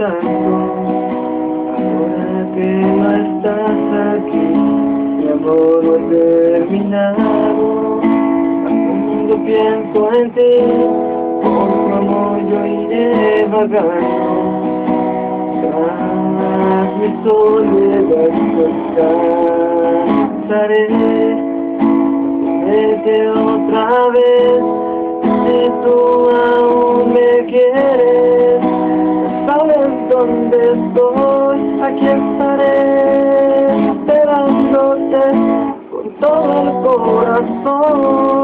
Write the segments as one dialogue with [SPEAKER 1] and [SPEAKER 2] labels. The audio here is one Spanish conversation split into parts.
[SPEAKER 1] tanto ahora que no estás aquí mi amor no ha terminado aún mundo pienso en ti por tu amor yo iré vagando tras mi soledad descansaré desde hoy sabes dónde estoy, aquí estaré, esperándote con todo el corazón.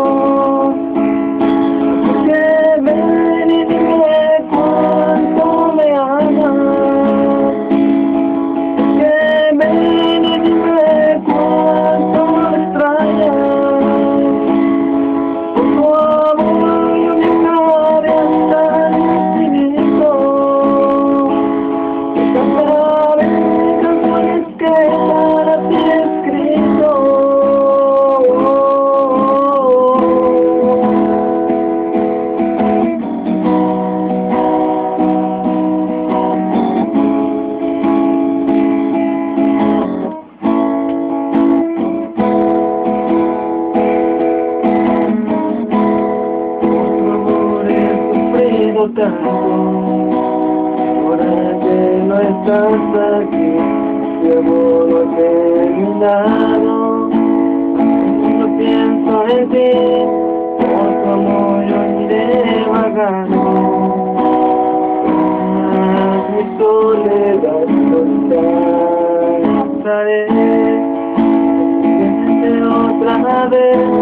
[SPEAKER 1] tanto, ahora que no estás aquí, mi amor no ha terminado, no pienso en ti, por tu amor yo iré vagando. Mi soledad no estaré, otra vez.